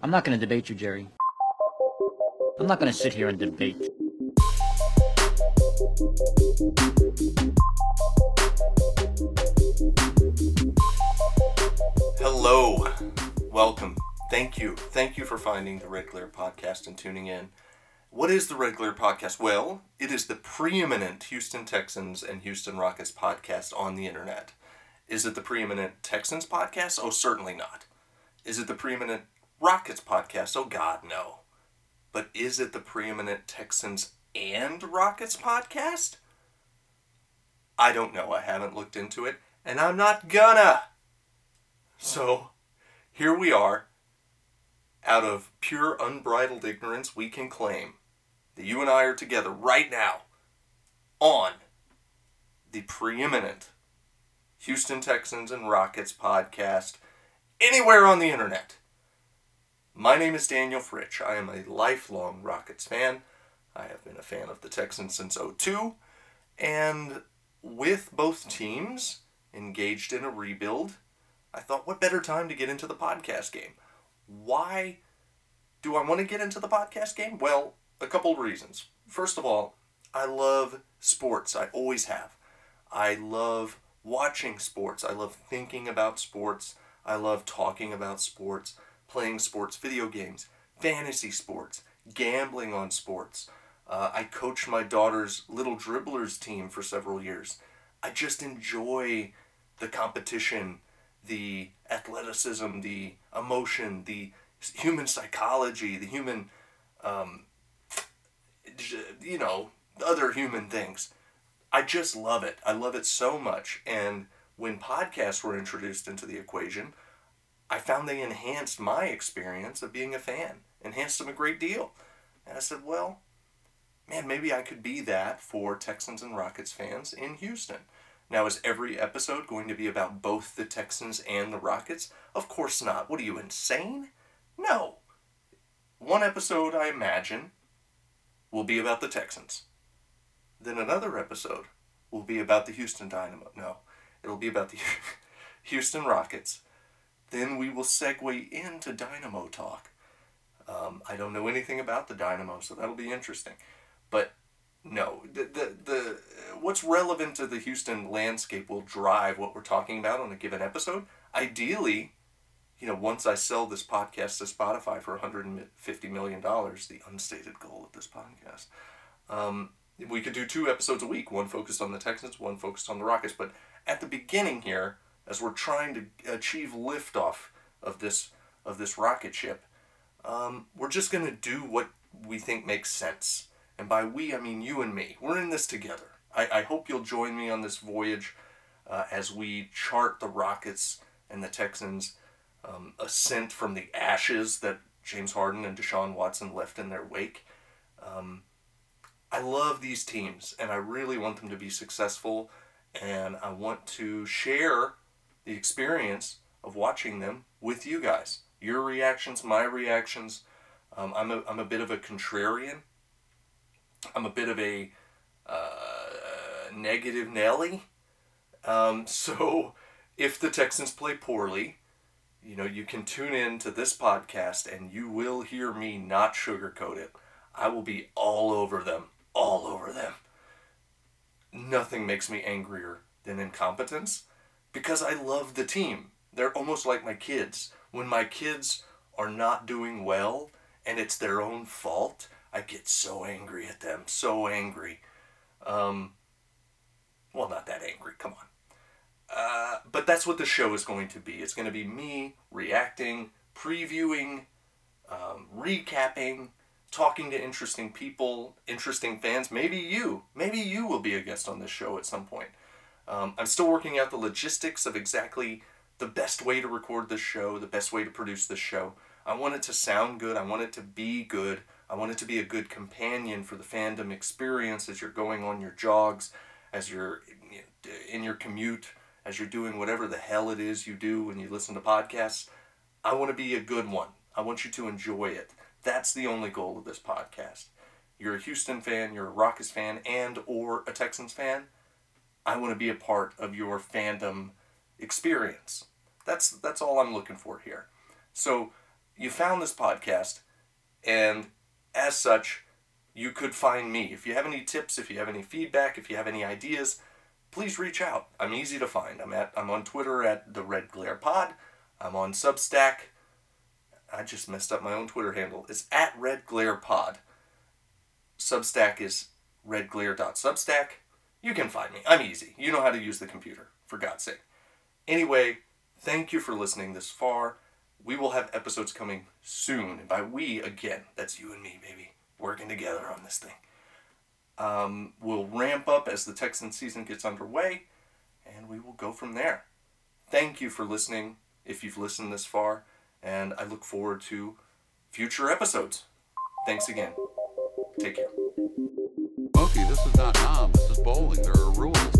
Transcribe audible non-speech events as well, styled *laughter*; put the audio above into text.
I'm not going to debate you, Jerry. I'm not going to sit here and debate. Hello. Welcome. Thank you. Thank you for finding the Red Glare podcast and tuning in. What is the Red Glare podcast? Well, it is the preeminent Houston Texans and Houston Rockets podcast on the internet. Is it the preeminent Texans podcast? Oh, certainly not. Is it the preeminent Rockets podcast? Oh, God, no. But is it the preeminent Texans and Rockets podcast? I don't know. I haven't looked into it, and I'm not gonna. So, here we are. Out of pure unbridled ignorance, we can claim that you and I are together right now on the preeminent Houston Texans and Rockets podcast anywhere on the internet. My name is Daniel Fritch. I am a lifelong Rockets fan. I have been a fan of the Texans since 02, and with both teams engaged in a rebuild, I thought, what better time to get into the podcast game? Why do I want to get into the podcast game? Well, a couple of reasons. First of all, I love sports. I always have. I love watching sports. I love thinking about sports. I love talking about sports, playing sports video games, fantasy sports, gambling on sports. Uh, I coached my daughter's little dribblers team for several years. I just enjoy the competition, the athleticism, the emotion, the human psychology, the human, um, you know, other human things. I just love it. I love it so much. And when podcasts were introduced into the equation, I found they enhanced my experience of being a fan, enhanced them a great deal. And I said, well, man, maybe I could be that for Texans and Rockets fans in Houston. Now, is every episode going to be about both the Texans and the Rockets? Of course not. What are you, insane? No. One episode, I imagine, will be about the Texans. Then another episode will be about the Houston Dynamo. No, it'll be about the *laughs* Houston Rockets. Then we will segue into Dynamo talk. Um, I don't know anything about the Dynamo, so that'll be interesting. But no, the, the, the what's relevant to the Houston landscape will drive what we're talking about on a given episode. Ideally, you know, once I sell this podcast to Spotify for 150 million dollars, the unstated goal of this podcast, um, we could do two episodes a week, one focused on the Texans, one focused on the Rockets. But at the beginning here, as we're trying to achieve liftoff of this of this rocket ship, um, we're just gonna do what we think makes sense. And by we, I mean you and me. We're in this together. I, I hope you'll join me on this voyage uh, as we chart the Rockets and the Texans' um, ascent from the ashes that James Harden and Deshaun Watson left in their wake. Um, I love these teams and I really want them to be successful and I want to share the experience of watching them with you guys. Your reactions, my reactions. Um, I'm, a, I'm a bit of a contrarian. I'm a bit of a uh, negative Nelly. Um, *laughs* so if the Texans play poorly, you know, you can tune in to this podcast and you will hear me not sugarcoat it. I will be all over them all over them. Nothing makes me angrier than incompetence because I love the team. They're almost like my kids. When my kids are not doing well and it's their own fault, I get so angry at them, so angry. Um, well, not that angry, come on. Uh, but that's what the show is going to be. It's going to be me reacting, previewing, um, recapping, talking to interesting people, interesting fans. Maybe you, maybe you will be a guest on this show at some point. Um, I'm still working out the logistics of exactly the best way to record this show, the best way to produce this show. I want it to sound good. I want it to be good. I want it to be a good companion for the fandom experience as you're going on your jogs, as you're in your commute, as you're doing whatever the hell it is you do when you listen to podcasts. I want to be a good one. I want you to enjoy it. That's the only goal of this podcast. You're a Houston fan, you're a Rockets fan, and or a Texans fan. I want to be a part of your fandom experience. That's that's all I'm looking for here. So, you found this podcast, and as such, you could find me. If you have any tips, if you have any feedback, if you have any ideas, please reach out. I'm easy to find. I'm at I'm on Twitter at the Red Glare Pod. I'm on Substack. I just messed up my own Twitter handle. It's at Red Glare Pod. Substack is redglare.substack. You can find me. I'm easy. You know how to use the computer, for God's sake. Anyway, thank you for listening this far. We will have episodes coming soon. And by we, again, that's you and me, baby, working together on this thing. Um, we'll ramp up as the Texan season gets underway, and we will go from there. Thank you for listening, if you've listened this far, and I look forward to future episodes. Thanks again. Take care. Smokey, this is not Nam. This is bowling. There are rules.